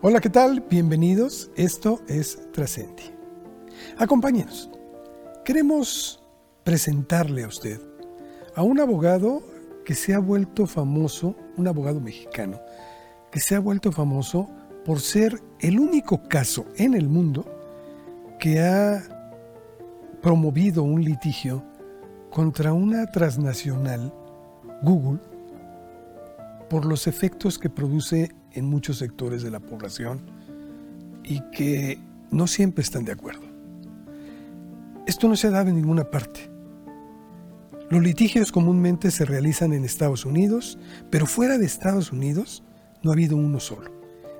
Hola, ¿qué tal? Bienvenidos. Esto es Trascendi. Acompáñenos. Queremos presentarle a usted a un abogado que se ha vuelto famoso, un abogado mexicano, que se ha vuelto famoso por ser el único caso en el mundo que ha promovido un litigio contra una transnacional, Google, por los efectos que produce en muchos sectores de la población y que no siempre están de acuerdo. Esto no se dado en ninguna parte. Los litigios comúnmente se realizan en Estados Unidos, pero fuera de Estados Unidos no ha habido uno solo.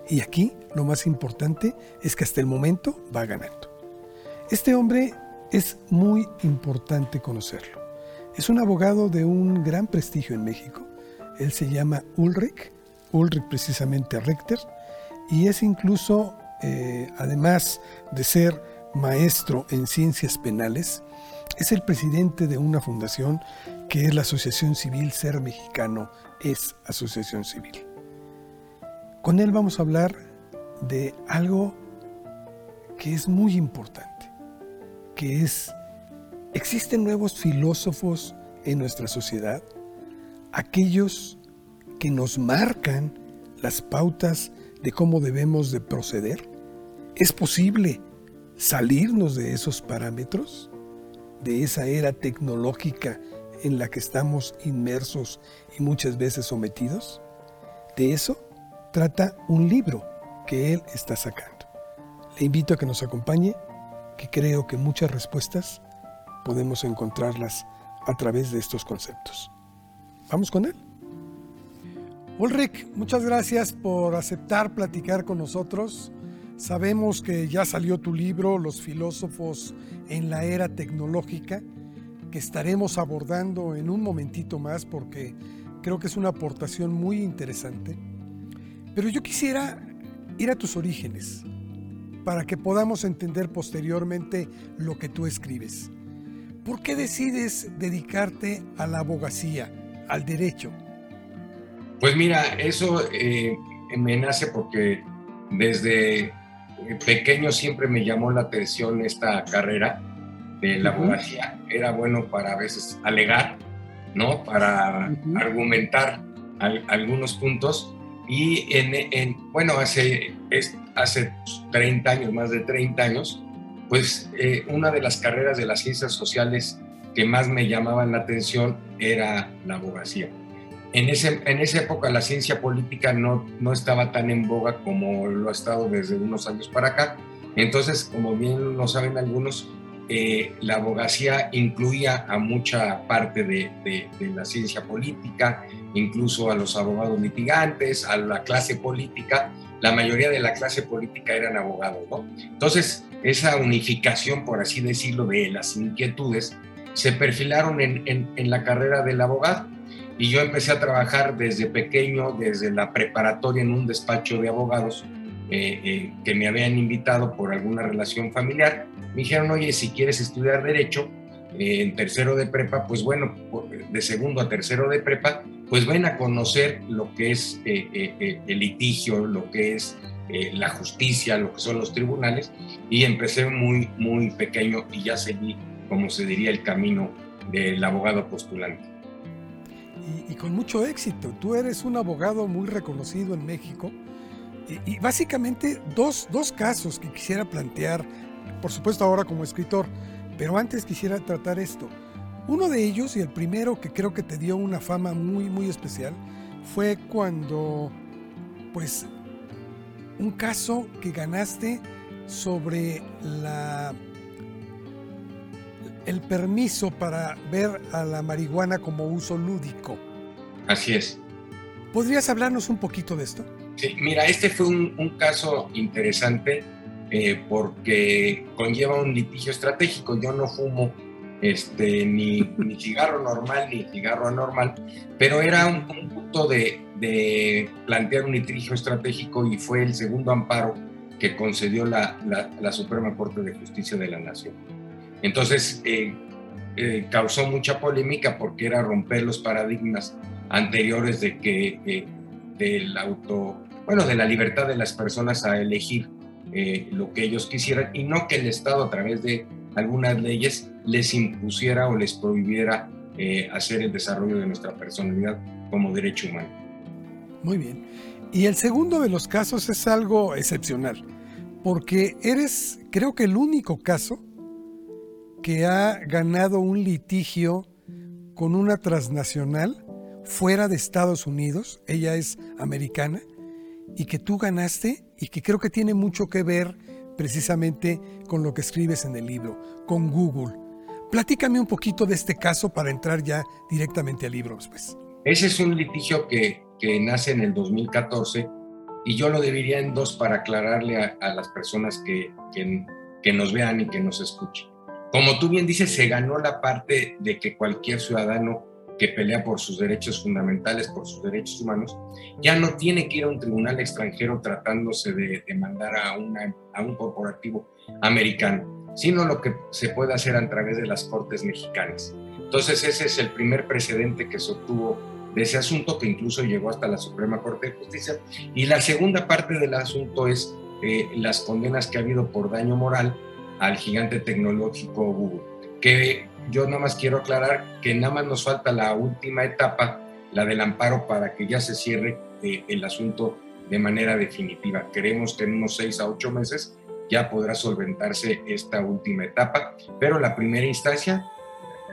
Y aquí lo más importante es que hasta el momento va ganando. Este hombre es muy importante conocerlo. Es un abogado de un gran prestigio en México. Él se llama Ulrich, Ulrich precisamente Richter, y es incluso, eh, además de ser maestro en ciencias penales, es el presidente de una fundación que es la Asociación Civil Ser Mexicano, es Asociación Civil. Con él vamos a hablar de algo que es muy importante, que es, existen nuevos filósofos en nuestra sociedad, aquellos que nos marcan las pautas de cómo debemos de proceder? ¿Es posible salirnos de esos parámetros, de esa era tecnológica en la que estamos inmersos y muchas veces sometidos? De eso trata un libro que él está sacando. Le invito a que nos acompañe, que creo que muchas respuestas podemos encontrarlas a través de estos conceptos. ¿Vamos con él? Ulrich, muchas gracias por aceptar platicar con nosotros. Sabemos que ya salió tu libro, Los filósofos en la era tecnológica, que estaremos abordando en un momentito más porque creo que es una aportación muy interesante. Pero yo quisiera ir a tus orígenes para que podamos entender posteriormente lo que tú escribes. ¿Por qué decides dedicarte a la abogacía, al derecho? Pues mira, eso eh, me nace porque desde pequeño siempre me llamó la atención esta carrera de la abogacía. Era bueno para a veces alegar, ¿no? Para argumentar algunos puntos. Y en, bueno, hace, hace 30 años, más de 30 años, pues eh, una de las carreras de las ciencias sociales que más me llamaban la atención era la abogacía en, ese, en esa época la ciencia política no, no estaba tan en boga como lo ha estado desde unos años para acá. Entonces, como bien lo saben algunos, eh, la abogacía incluía a mucha parte de, de, la ciencia política, incluso a los abogados litigantes, a la clase política. La mayoría de la clase política eran abogados, ¿no? Entonces, esa unificación, por así decirlo, de las inquietudes se perfilaron en, en, en la carrera del abogado y yo empecé a trabajar desde pequeño, desde la preparatoria en un despacho de abogados eh, eh, que me habían invitado por alguna relación familiar. Me dijeron, oye, si quieres estudiar derecho eh, en tercero de prepa, pues bueno, de segundo a tercero de prepa, pues ven a conocer lo que es el litigio, lo que es la justicia, lo que son los tribunales. Y empecé muy, muy pequeño y ya seguí, como se diría, el camino del abogado postulante y, con mucho éxito. Tú eres un abogado muy reconocido en México y, básicamente dos, dos casos que quisiera plantear, por supuesto ahora como escritor, pero antes quisiera tratar esto. Uno de ellos y el primero que creo que te dio una fama muy muy especial fue cuando pues un caso que ganaste sobre la el permiso para ver a la marihuana como uso lúdico. Así es. ¿Podrías hablarnos un poquito de esto? Sí, mira, este fue un, caso interesante eh, porque conlleva un litigio estratégico. Yo no fumo este, ni, ni cigarro normal ni cigarro anormal, pero era un, punto de, de, plantear un litigio estratégico y fue el segundo amparo que concedió la, la Suprema Corte de Justicia de la Nación. Entonces, eh, eh, causó mucha polémica porque era romper los paradigmas anteriores de que del auto bueno, de la libertad de las personas a elegir eh, lo que ellos quisieran y no que el Estado a través de algunas leyes les impusiera o les prohibiera eh, hacer el desarrollo de nuestra personalidad como derecho humano. Muy bien. Y el segundo de los casos es algo excepcional, porque eres, creo que el único caso que ha ganado un litigio con una transnacional fuera de Estados Unidos, ella es americana, y que tú ganaste y que creo que tiene mucho que ver precisamente con lo que escribes en el libro, con Google. Platícame un poquito de este caso para entrar ya directamente al libro después. Ese es un litigio que, que nace en el 2014 y yo lo dividiría en dos para aclararle a, las personas que, que, que nos vean y que nos escuchen. Como tú bien dices, se ganó la parte de que cualquier ciudadano que pelea por sus derechos fundamentales, por sus derechos humanos, ya no tiene que ir a un tribunal extranjero tratándose de demandar a, un corporativo americano, sino lo que se puede hacer a través de las cortes mexicanas. Entonces ese es el primer precedente que se obtuvo de ese asunto, que incluso llegó hasta la Suprema Corte de Justicia. Y la segunda parte del asunto es eh, las condenas que ha habido por daño moral al gigante tecnológico Google, que yo nada más quiero aclarar que nada más nos falta la última etapa, la del amparo, para que ya se cierre eh, el asunto de manera definitiva. Creemos que en unos seis a ocho meses ya podrá solventarse esta última etapa, pero la primera instancia,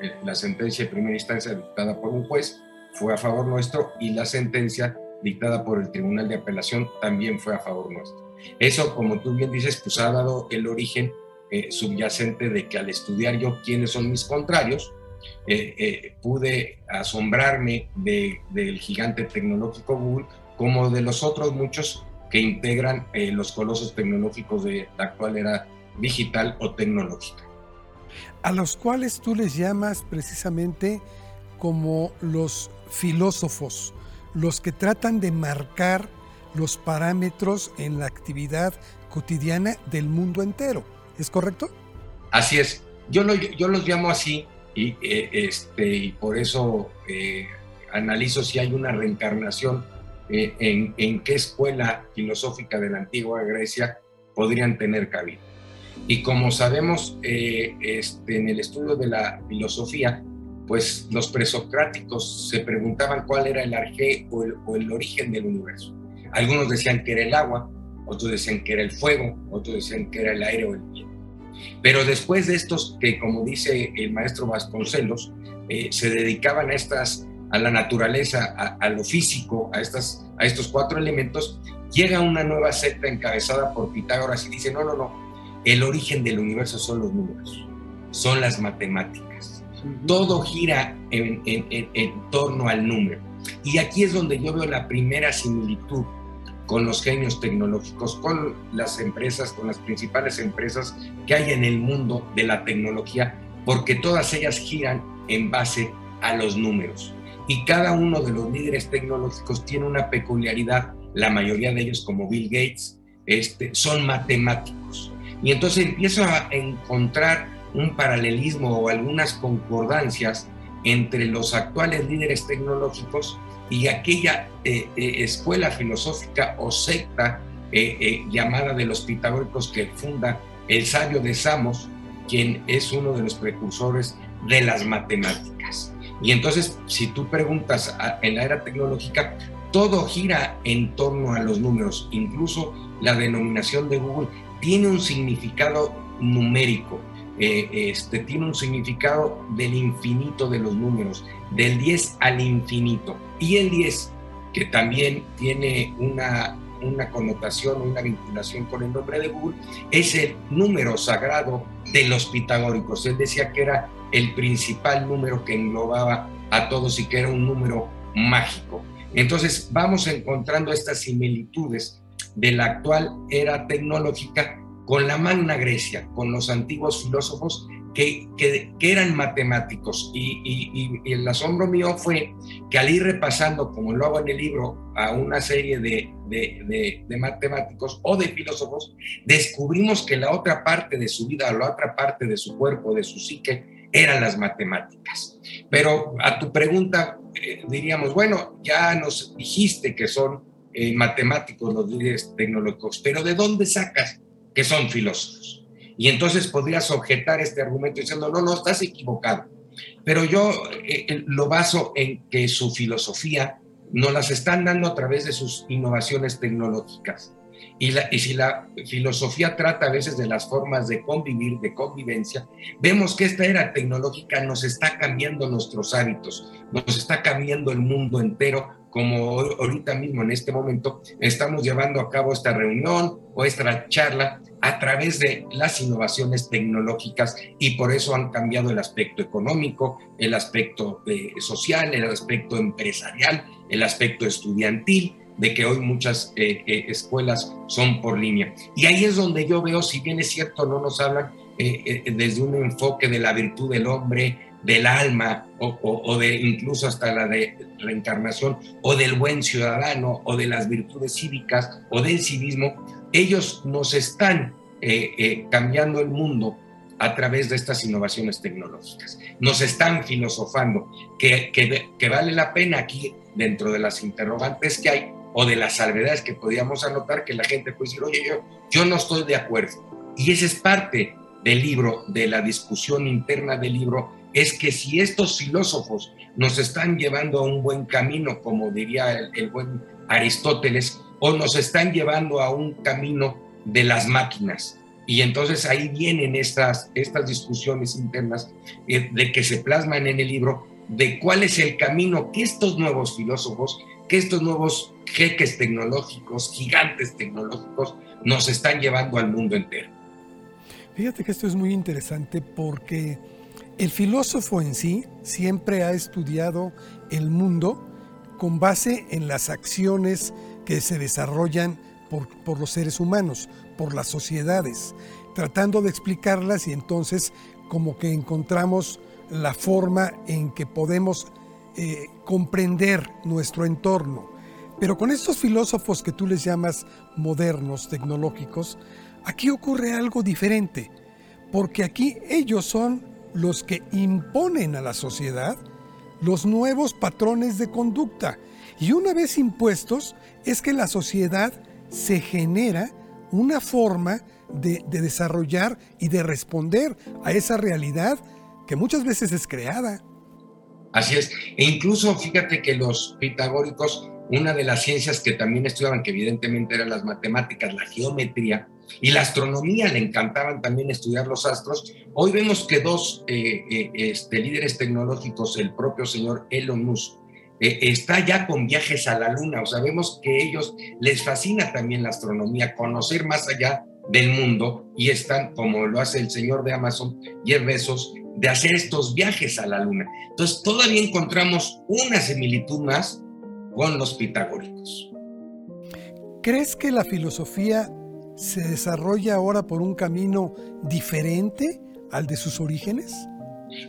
eh, la sentencia de primera instancia dictada por un juez fue a favor nuestro y la sentencia dictada por el Tribunal de Apelación también fue a favor nuestro. Eso, como tú bien dices, pues ha dado el origen eh, subyacente de que al estudiar yo quiénes son mis contrarios, eh, eh, pude asombrarme del gigante tecnológico Google como de los otros muchos que integran los colosos tecnológicos de la actual era digital o tecnológica. A los cuales tú les llamas precisamente como los filósofos, los que tratan de marcar los parámetros en la actividad cotidiana del mundo entero. ¿Es correcto? Así es. Yo, los llamo así y, eh, este, por eso eh, analizo si hay una reencarnación eh, en, en, qué escuela filosófica de la antigua Grecia podrían tener cabida. Y como sabemos, este, en el estudio de la filosofía, pues los presocráticos se preguntaban cuál era el arjé o el, o el origen del universo. Algunos decían que era el agua, otros decían que era el fuego, otros decían que era el aire o el viento. Pero después de estos que, como dice el maestro Vasconcelos, eh, se dedicaban a estas, a la naturaleza, a, lo físico, a, estas, a estos cuatro elementos, llega una nueva secta encabezada por Pitágoras y dice, no, no, no, el origen del universo son los números, son las matemáticas. Todo gira en, en torno al número. Y aquí es donde yo veo la primera similitud con los genios tecnológicos, con las empresas, con las principales empresas que hay en el mundo de la tecnología, porque todas ellas giran en base a los números. Y cada uno de los líderes tecnológicos tiene una peculiaridad, la mayoría de ellos como Bill Gates, este, son matemáticos. Y entonces empiezo a encontrar un paralelismo o algunas concordancias entre los actuales líderes tecnológicos y aquella eh, eh, escuela filosófica o secta eh, llamada de los pitagóricos que funda el sabio de Samos, quien es uno de los precursores de las matemáticas. Y entonces, si tú preguntas en la era tecnológica, todo gira en torno a los números, incluso la denominación de Google tiene un significado numérico. Este, tiene un significado del infinito de los números, del 10 al infinito. Y el 10, que también tiene una, una connotación, una vinculación con el nombre de Google, es el número sagrado de los pitagóricos. Él decía que era el principal número que englobaba a todos y que era un número mágico. Entonces vamos encontrando estas similitudes de la actual era tecnológica con la Magna Grecia, con los antiguos filósofos que, eran matemáticos. Y, el asombro mío fue que al ir repasando, como lo hago en el libro, a una serie de, matemáticos o de filósofos, descubrimos que la otra parte de su vida, la otra parte de su cuerpo, de su psique, eran las matemáticas. Pero a tu pregunta, eh, diríamos, bueno, ya nos dijiste que son eh, matemáticos los líderes tecnológicos, pero ¿de dónde sacas que son filósofos? Y entonces podrías objetar este argumento diciendo, no, no, estás equivocado. Pero yo eh, eh, lo baso en que su filosofía nos las están dando a través de sus innovaciones tecnológicas. Y, la, y, si la filosofía trata a veces de las formas de convivir, de convivencia, vemos que esta era tecnológica nos está cambiando nuestros hábitos, nos está cambiando el mundo entero, como ahorita mismo en este momento estamos llevando a cabo esta reunión o esta charla a través de las innovaciones tecnológicas y por eso han cambiado el aspecto económico, el aspecto eh, social, el aspecto empresarial, el aspecto estudiantil de que hoy muchas eh, eh, escuelas son por línea. Y ahí es donde yo veo, si bien es cierto, no nos hablan desde un enfoque de la virtud del hombre, del alma o, de incluso hasta la de reencarnación o del buen ciudadano o de las virtudes cívicas o del civismo, ellos nos están eh, eh, cambiando el mundo a través de estas innovaciones tecnológicas. Nos están filosofando que, que, vale la pena aquí, dentro de las interrogantes que hay o de las salvedades que podíamos anotar, que la gente puede decir, oye, yo, yo no estoy de acuerdo. Y esa es parte del libro, de la discusión interna del libro, es que si estos filósofos nos están llevando a un buen camino, como diría el, buen Aristóteles, o nos están llevando a un camino de las máquinas. Y entonces ahí vienen estas, estas discusiones internas eh, de que se plasman en el libro de cuál es el camino que estos nuevos filósofos, que estos nuevos jeques tecnológicos, gigantes tecnológicos, nos están llevando al mundo entero. Fíjate que esto es muy interesante porque el filósofo en sí siempre ha estudiado el mundo con base en las acciones que se desarrollan por, los seres humanos, por las sociedades, tratando de explicarlas y entonces como que encontramos la forma en que podemos eh, comprender nuestro entorno. Pero con estos filósofos que tú les llamas modernos, tecnológicos, aquí ocurre algo diferente, porque aquí ellos son los que imponen a la sociedad los nuevos patrones de conducta. Y una vez impuestos, es que la sociedad se genera una forma de, desarrollar y de responder a esa realidad que muchas veces es creada. Así es. E incluso fíjate que los pitagóricos, una de las ciencias que también estudiaban, que evidentemente eran las matemáticas, la geometría, y la astronomía, le encantaban también estudiar los astros. Hoy vemos que dos eh, eh, este, líderes tecnológicos, el propio señor Elon Musk, eh, está ya con viajes a la luna. O sea, vemos que ellos les fascina también la astronomía, conocer más allá del mundo y están, como lo hace el señor de Amazon, Jeff Bezos, de hacer estos viajes a la luna. Entonces, todavía encontramos una similitud más con los pitagóricos. ¿Crees que la filosofía se desarrolla ahora por un camino diferente al de sus orígenes?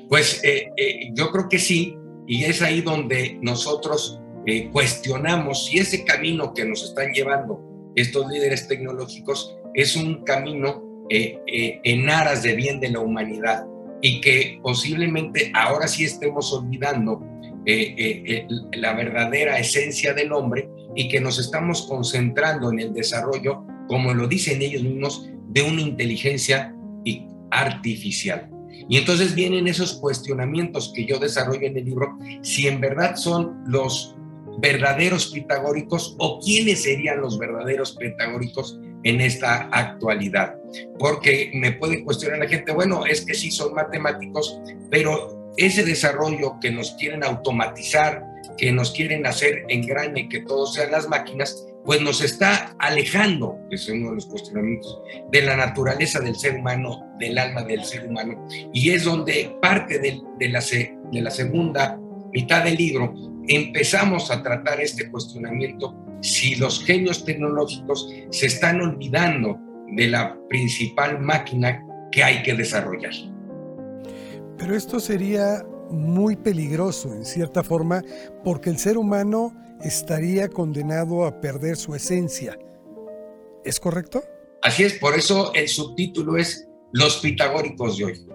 Pues eh, eh, yo creo que sí, y es ahí donde nosotros eh, cuestionamos si ese camino que nos están llevando estos líderes tecnológicos es un camino en aras de bien de la humanidad y que posiblemente ahora sí estemos olvidando la verdadera esencia del hombre y que nos estamos concentrando en el desarrollo como lo dicen ellos mismos, de una inteligencia artificial. Y entonces vienen esos cuestionamientos que yo desarrollo en el libro, si en verdad son los verdaderos pitagóricos o quiénes serían los verdaderos pitagóricos en esta actualidad. Porque me puede cuestionar la gente, bueno, es que sí son matemáticos, pero ese desarrollo que nos quieren automatizar, que nos quieren hacer en grande, que todo sean las máquinas, pues nos está alejando, es uno de los cuestionamientos, de la naturaleza del ser humano, del alma del ser humano. Y es donde parte de, la, de la segunda mitad del libro empezamos a tratar este cuestionamiento si los genios tecnológicos se están olvidando de la principal máquina que hay que desarrollar. Pero esto sería muy peligroso en cierta forma porque el ser humano estaría condenado a perder su esencia. ¿Es correcto? Así es, por eso el subtítulo es Los pitagóricos de hoy.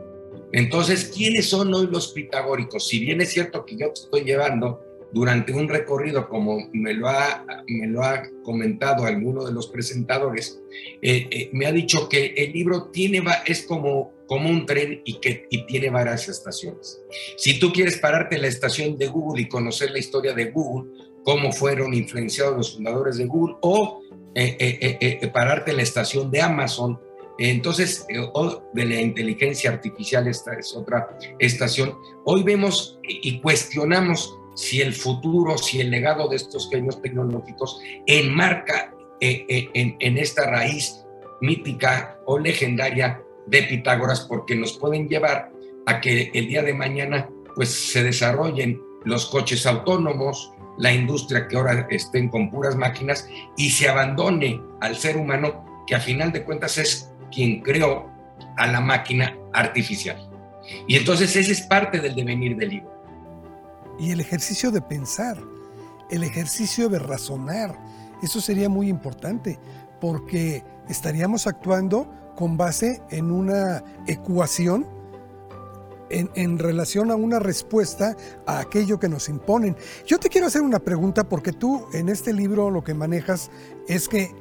Entonces, ¿quiénes son hoy los pitagóricos? Si bien es cierto que yo te estoy llevando durante un recorrido, como me lo ha, me lo ha comentado alguno de los presentadores, eh, eh, me ha dicho que el libro tiene, es como, como un tren y que y tiene varias estaciones. Si tú quieres pararte en la estación de Google y conocer la historia de Google, cómo fueron influenciados los fundadores de Google, o eh, pararte en la estación de Amazon, entonces, o de la inteligencia artificial, esta es otra estación. Hoy vemos y cuestionamos si el futuro, si el legado de estos genios tecnológicos enmarca eh, eh, en, esta raíz mítica o legendaria de Pitágoras, porque nos pueden llevar a que el día de mañana pues se desarrollen los coches autónomos, la industria que ahora estén con puras máquinas y se abandone al ser humano que a final de cuentas es quien creó a la máquina artificial. Y entonces ese es parte del devenir del libro y el ejercicio de pensar, el ejercicio de razonar. Eso sería muy importante porque estaríamos actuando con base en una ecuación en, relación a una respuesta a aquello que nos imponen. Yo te quiero hacer una pregunta porque tú en este libro lo que manejas es que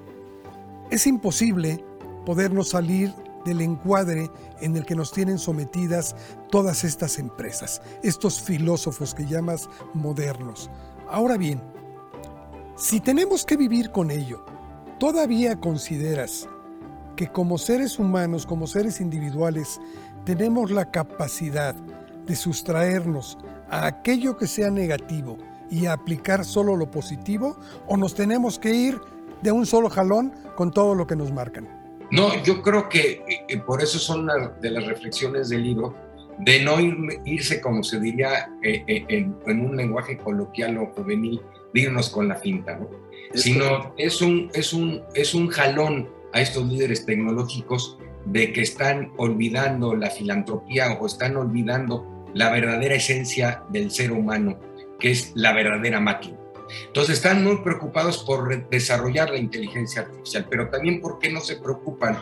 es imposible podernos salir del encuadre en el que nos tienen sometidas todas estas empresas, estos filósofos que llamas modernos. Ahora bien, si tenemos que vivir con ello, ¿todavía consideras que como seres humanos, como seres individuales, tenemos la capacidad de sustraernos a aquello que sea negativo y aplicar solo lo positivo o nos tenemos que ir de un solo jalón con todo lo que nos marcan? No, yo creo que eh, por eso son de las reflexiones del libro, de no irse, como se diría eh, eh, en, un lenguaje coloquial o juvenil, de irnos con la finta, ¿no? sino es un, es, un, es un jalón a estos líderes tecnológicos de que están olvidando la filantropía o están olvidando la verdadera esencia del ser humano, que es la verdadera máquina. Entonces están muy preocupados por desarrollar la inteligencia artificial, pero también por qué no se preocupan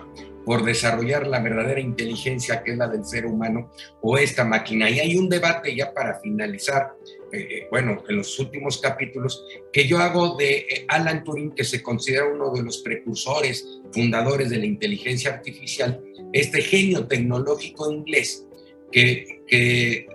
por desarrollar la verdadera inteligencia que es la del ser humano o esta máquina. Y hay un debate ya para finalizar, eh, eh, bueno, en los últimos capítulos, que yo hago de eh, Alan Turing, que se considera uno de los precursores, fundadores de la inteligencia artificial, este genio tecnológico inglés que, que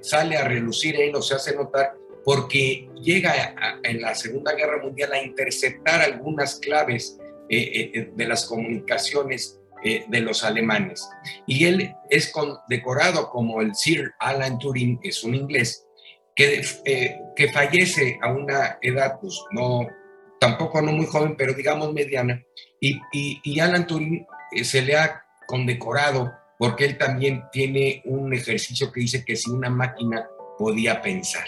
sale a relucir él o se hace notar porque llega en la Segunda Guerra Mundial a interceptar algunas claves eh, eh, eh, de las comunicaciones de los alemanes. Y él es condecorado como el Sir Alan Turing, es un inglés, que, que fallece a una edad, pues no, tampoco no muy joven, pero digamos mediana. Y, y, Alan Turing se le ha condecorado porque él también tiene un ejercicio que dice que si una máquina podía pensar.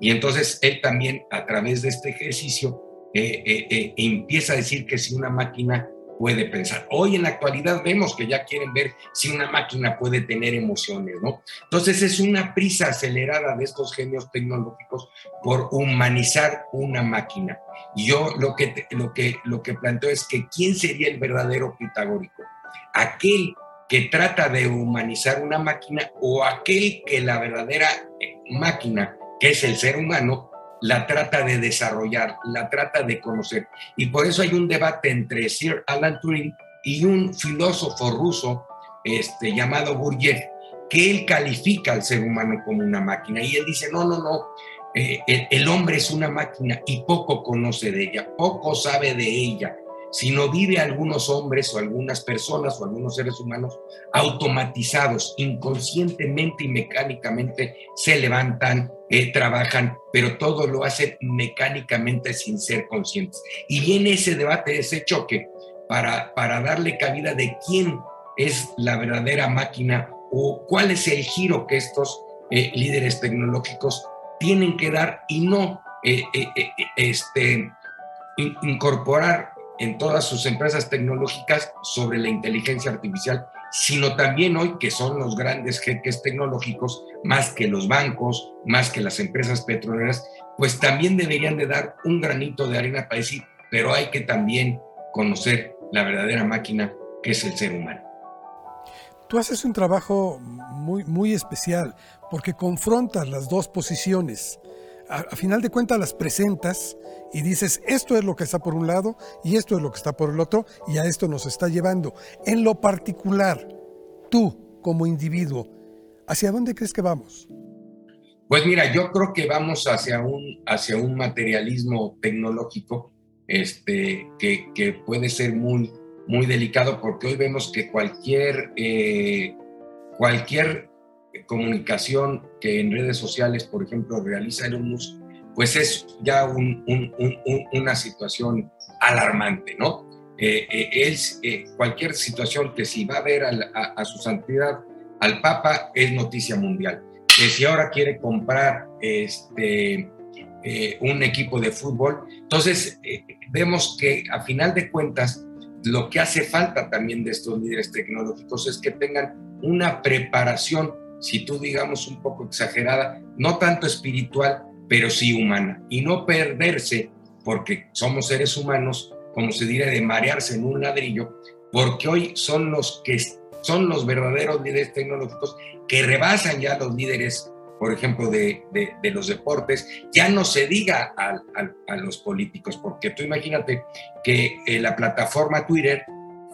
Y entonces él también a través de este ejercicio eh, eh, eh, empieza a decir que si una máquina puede pensar. Hoy en la actualidad vemos que ya quieren ver si una máquina puede tener emociones, ¿no? Entonces es una prisa acelerada de estos genios tecnológicos por humanizar una máquina. Y yo lo que, lo, que, lo que planteo es que ¿quién sería el verdadero pitagórico? Aquel que trata de humanizar una máquina o aquel que la verdadera máquina que es el ser humano, la trata de desarrollar, la trata de conocer. Y por eso hay un debate entre Sir Alan Turing y un filósofo ruso este, llamado Gurdjieff, que él califica al ser humano como una máquina. Y él dice, no, no, no, eh, el hombre es una máquina y poco conoce de ella, poco sabe de ella sino vive algunos hombres o algunas personas o algunos seres humanos automatizados, inconscientemente y mecánicamente se levantan, eh, trabajan, pero todo lo hacen mecánicamente sin ser conscientes. Y viene ese debate, ese choque, para, para darle cabida de quién es la verdadera máquina o cuál es el giro que estos eh, líderes tecnológicos tienen que dar y no eh, este, incorporar en todas sus empresas tecnológicas sobre la inteligencia artificial, sino también hoy que son los grandes jeques tecnológicos, más que los bancos, más que las empresas petroleras, pues también deberían de dar un granito de arena para decir, pero hay que también conocer la verdadera máquina que es el ser humano. Tú haces un trabajo muy, muy especial porque confrontas las dos posiciones a, final de cuentas las presentas y dices, esto es lo que está por un lado y esto es lo que está por el otro y a esto nos está llevando. En lo particular, tú como individuo, ¿hacia dónde crees que vamos? Pues mira, yo creo que vamos hacia un, hacia un materialismo tecnológico este, que, que puede ser muy, muy delicado porque hoy vemos que cualquier, eh, cualquier comunicación que en redes sociales, por ejemplo, realiza Elon Musk, pues es ya una situación alarmante, ¿no? Eh, eh, eh, cualquier situación que si va a ver a, su santidad al Papa es noticia mundial. Que si ahora quiere comprar este, un equipo de fútbol, entonces vemos que a final de cuentas lo que hace falta también de estos líderes tecnológicos es que tengan una preparación si tú digamos un poco exagerada, no tanto espiritual, pero sí humana, y no perderse, porque somos seres humanos, como se diría, de marearse en un ladrillo, porque hoy son los que son los verdaderos líderes tecnológicos que rebasan ya los líderes, por ejemplo, de, de, los deportes, ya no se diga a, los políticos, porque tú imagínate que eh, la plataforma Twitter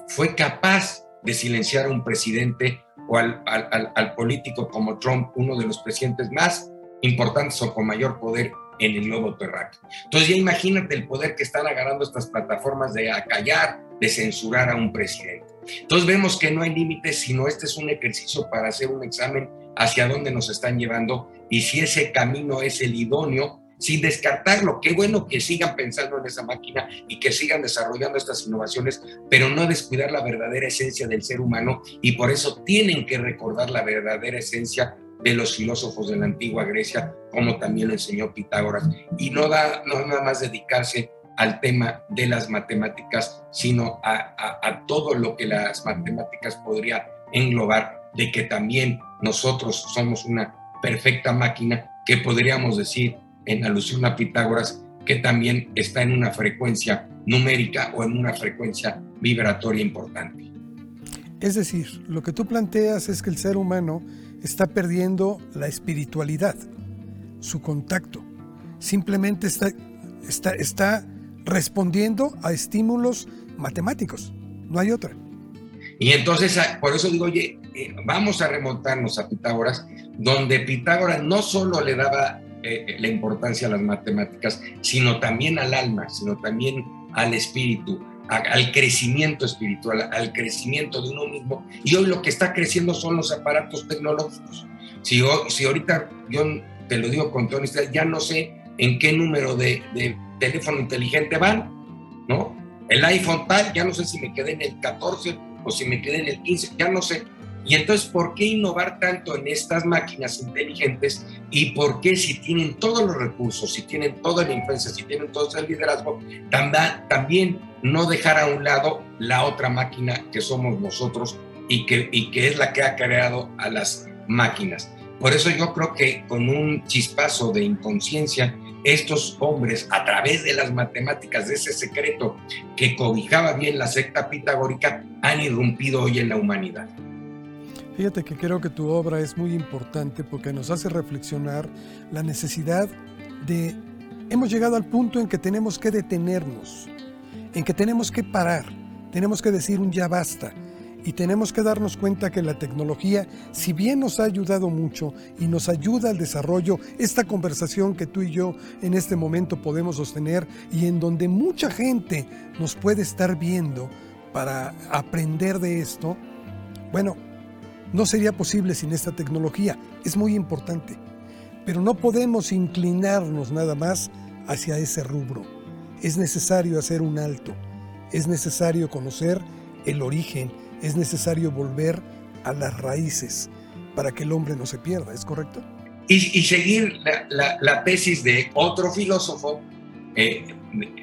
fue capaz de silenciar a un presidente o al, al, político como Trump, uno de los presidentes más importantes o con mayor poder en el globo terráqueo. Entonces ya imagínate el poder que están agarrando estas plataformas de acallar, de censurar a un presidente. Entonces vemos que no hay límites, sino este es un ejercicio para hacer un examen hacia dónde nos están llevando y si ese camino es el idóneo sin descartarlo. Qué bueno que sigan pensando en esa máquina y que sigan desarrollando estas innovaciones, pero no descuidar la verdadera esencia del ser humano y por eso tienen que recordar la verdadera esencia de los filósofos de la antigua Grecia, como también lo enseñó Pitágoras, y no, da, no nada más dedicarse al tema de las matemáticas, sino a, a todo lo que las matemáticas podría englobar, de que también nosotros somos una perfecta máquina que podríamos decir en alusión a Pitágoras, que también está en una frecuencia numérica o en una frecuencia vibratoria importante. Es decir, lo que tú planteas es que el ser humano está perdiendo la espiritualidad, su contacto. Simplemente está, está, está respondiendo a estímulos matemáticos, no hay otra. Y entonces, ah, por eso digo, oye, eh, vamos a remontarnos a Pitágoras, donde Pitágoras no solo le daba eh, la importancia a las matemáticas, sino también al alma, sino también al espíritu, al crecimiento espiritual, al crecimiento de uno mismo. Y hoy lo que está creciendo son los aparatos tecnológicos. Si, si ahorita yo te lo digo con toda honestidad, ya no sé en qué número de, de teléfono inteligente van, ¿no? El iPhone tal, ya no sé si me quedé en el 14 o si me quedé en el 15, ya no sé y entonces, ¿por qué innovar tanto en estas máquinas inteligentes? Y por qué si tienen todos los recursos, si tienen toda la influencia, si tienen todo el liderazgo, también no dejar a un lado la otra máquina que somos nosotros y que, es la que ha creado a las máquinas. Por eso yo creo que con un chispazo de inconsciencia, estos hombres, a través de las matemáticas, de ese secreto que cobijaba bien la secta pitagórica, han irrumpido hoy en la humanidad. Fíjate que creo que tu obra es muy importante porque nos hace reflexionar la necesidad de... Hemos llegado al punto en que tenemos que detenernos, en que tenemos que parar, tenemos que decir un ya basta y tenemos que darnos cuenta que la tecnología, si bien nos ha ayudado mucho y nos ayuda al desarrollo, esta conversación que tú y yo en este momento podemos sostener y en donde mucha gente nos puede estar viendo para aprender de esto, bueno, no sería posible sin esta tecnología, es muy importante, pero no podemos inclinarnos nada más hacia ese rubro. Es necesario hacer un alto, es necesario conocer el origen, es necesario volver a las raíces para que el hombre no se pierda, ¿es correcto? Y, seguir la, tesis de otro filósofo eh,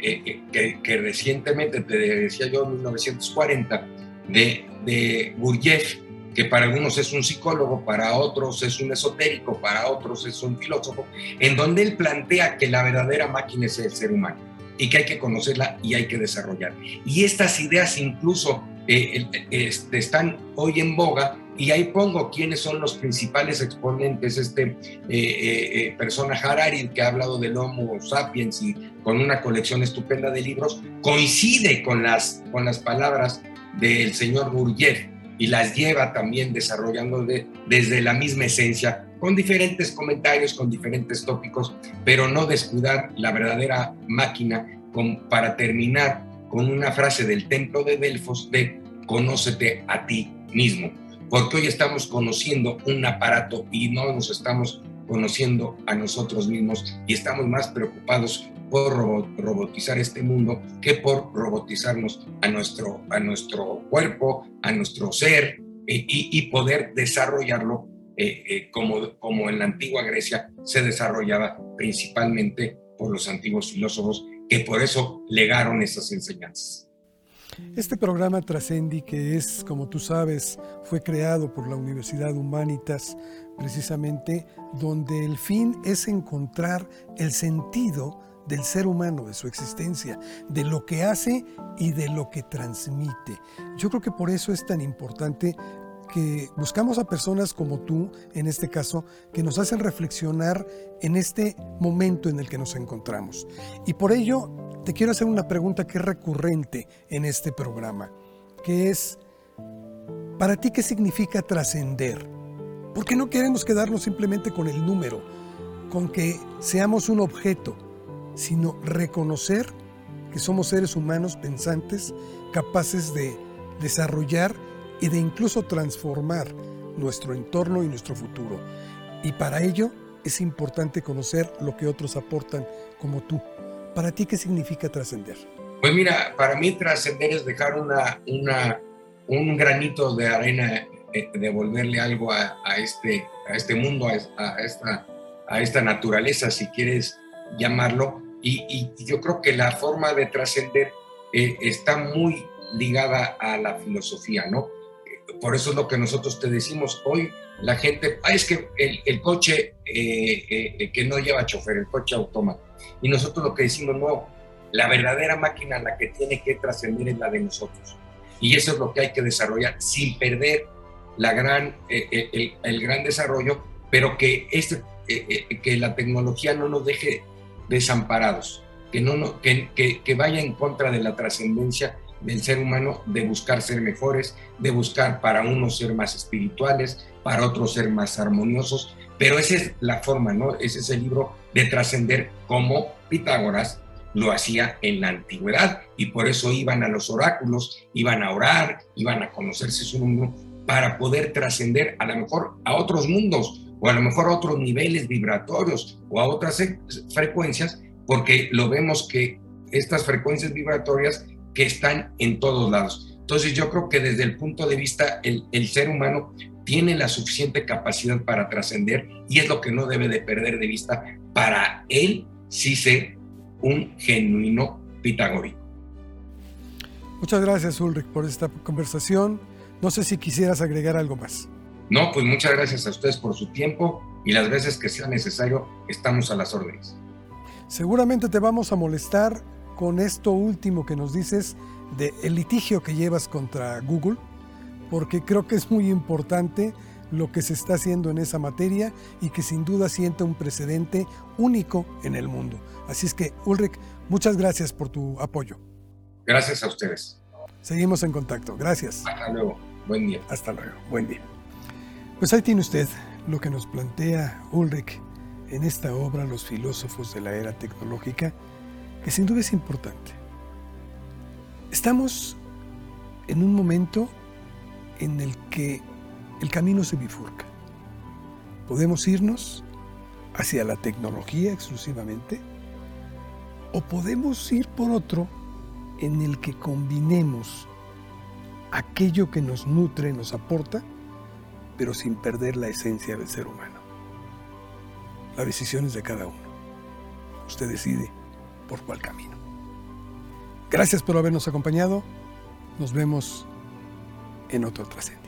eh, eh, que, recientemente, te decía yo, en 1940, de, de que para algunos es un psicólogo, para otros es un esotérico, para otros es un filósofo, en donde él plantea que la verdadera máquina es el ser humano y que hay que conocerla y hay que desarrollar. Y estas ideas incluso eh, este, están hoy en boga y ahí pongo quiénes son los principales exponentes. Este eh, eh, persona Harari, que ha hablado del Homo sapiens y con una colección estupenda de libros, coincide con las, con las palabras del señor Gurdjieff y las lleva también desarrollando desde la misma esencia, con diferentes comentarios, con diferentes tópicos, pero no descuidar la verdadera máquina para terminar con una frase del templo de Delfos de conócete a ti mismo porque hoy estamos conociendo un aparato y no nos estamos conociendo a nosotros mismos y estamos más preocupados por robotizar este mundo que por robotizarnos a nuestro, a nuestro cuerpo, a nuestro ser eh, y, poder desarrollarlo eh, eh, como, como en la antigua Grecia se desarrollaba principalmente por los antiguos filósofos que por eso legaron esas enseñanzas. Este programa Trascendi, que es, como tú sabes, fue creado por la Universidad Humanitas, precisamente donde el fin es encontrar el sentido del ser humano, de su existencia, de lo que hace y de lo que transmite. Yo creo que por eso es tan importante que buscamos a personas como tú, en este caso, que nos hacen reflexionar en este momento en el que nos encontramos. Y por ello te quiero hacer una pregunta que es recurrente en este programa, que es, ¿para ti qué significa trascender? ¿Por qué no queremos quedarnos simplemente con el número, con que seamos un objeto, sino reconocer que somos seres humanos pensantes, capaces de desarrollar y de incluso transformar nuestro entorno y nuestro futuro. Y para ello es importante conocer lo que otros aportan como tú. ¿Para ti qué significa trascender? Pues mira, para mí trascender es dejar una, una, un granito de arena, eh, devolverle algo a, este, este mundo, a, esta, naturaleza, si quieres llamarlo. Y, yo creo que la forma de trascender eh, está muy ligada a la filosofía, ¿no? Por eso es lo que nosotros te decimos hoy. La gente, ah, es que el, coche eh, que no lleva chofer, el coche automático y nosotros lo que decimos, no, la verdadera máquina la que tiene que trascender es la de nosotros. Y eso es lo que hay que desarrollar sin perder la gran, eh, eh, el, gran desarrollo, pero que, este, eh, que la tecnología no nos deje desamparados, que, no, que, que, que vaya en contra de la trascendencia del ser humano de buscar ser mejores, de buscar para unos ser más espirituales, para otros ser más armoniosos, pero esa es la forma, ¿no? Ese es el libro de trascender como Pitágoras lo hacía en la antigüedad y por eso iban a los oráculos, iban a orar, iban a conocerse su mundo para poder trascender a lo mejor a otros mundos o a lo mejor a otros niveles vibratorios o a otras frecuencias, porque lo vemos que estas frecuencias vibratorias que están en todos lados. Entonces yo creo que desde el punto de vista el, el ser humano tiene la suficiente capacidad para trascender y es lo que no debe de perder de vista para él sí ser un genuino pitagórico. Muchas gracias Ulrich por esta conversación. No sé si quisieras agregar algo más. No, pues muchas gracias a ustedes por su tiempo y las veces que sea necesario estamos a las órdenes. Seguramente te vamos a molestar con esto último que nos dices de el litigio que llevas contra Google porque creo que es muy importante lo que se está haciendo en esa materia y que sin duda siente un precedente único en el mundo. Así es que, Ulrich, muchas gracias por tu apoyo. Gracias a ustedes. Seguimos en contacto. Gracias. Hasta luego. Buen día. Hasta luego. Buen día. Pues ahí tiene usted lo que nos plantea Ulrich en esta obra Los filósofos de la era tecnológica, que sin duda es importante. Estamos en un momento en el que el camino se bifurca. Podemos irnos hacia la tecnología exclusivamente o podemos ir por otro en el que combinemos aquello que nos nutre, nos aporta, pero sin perder la esencia del ser humano. La decisión es de cada uno. Usted decide por cuál camino. Gracias por habernos acompañado. Nos vemos en otro trascendente.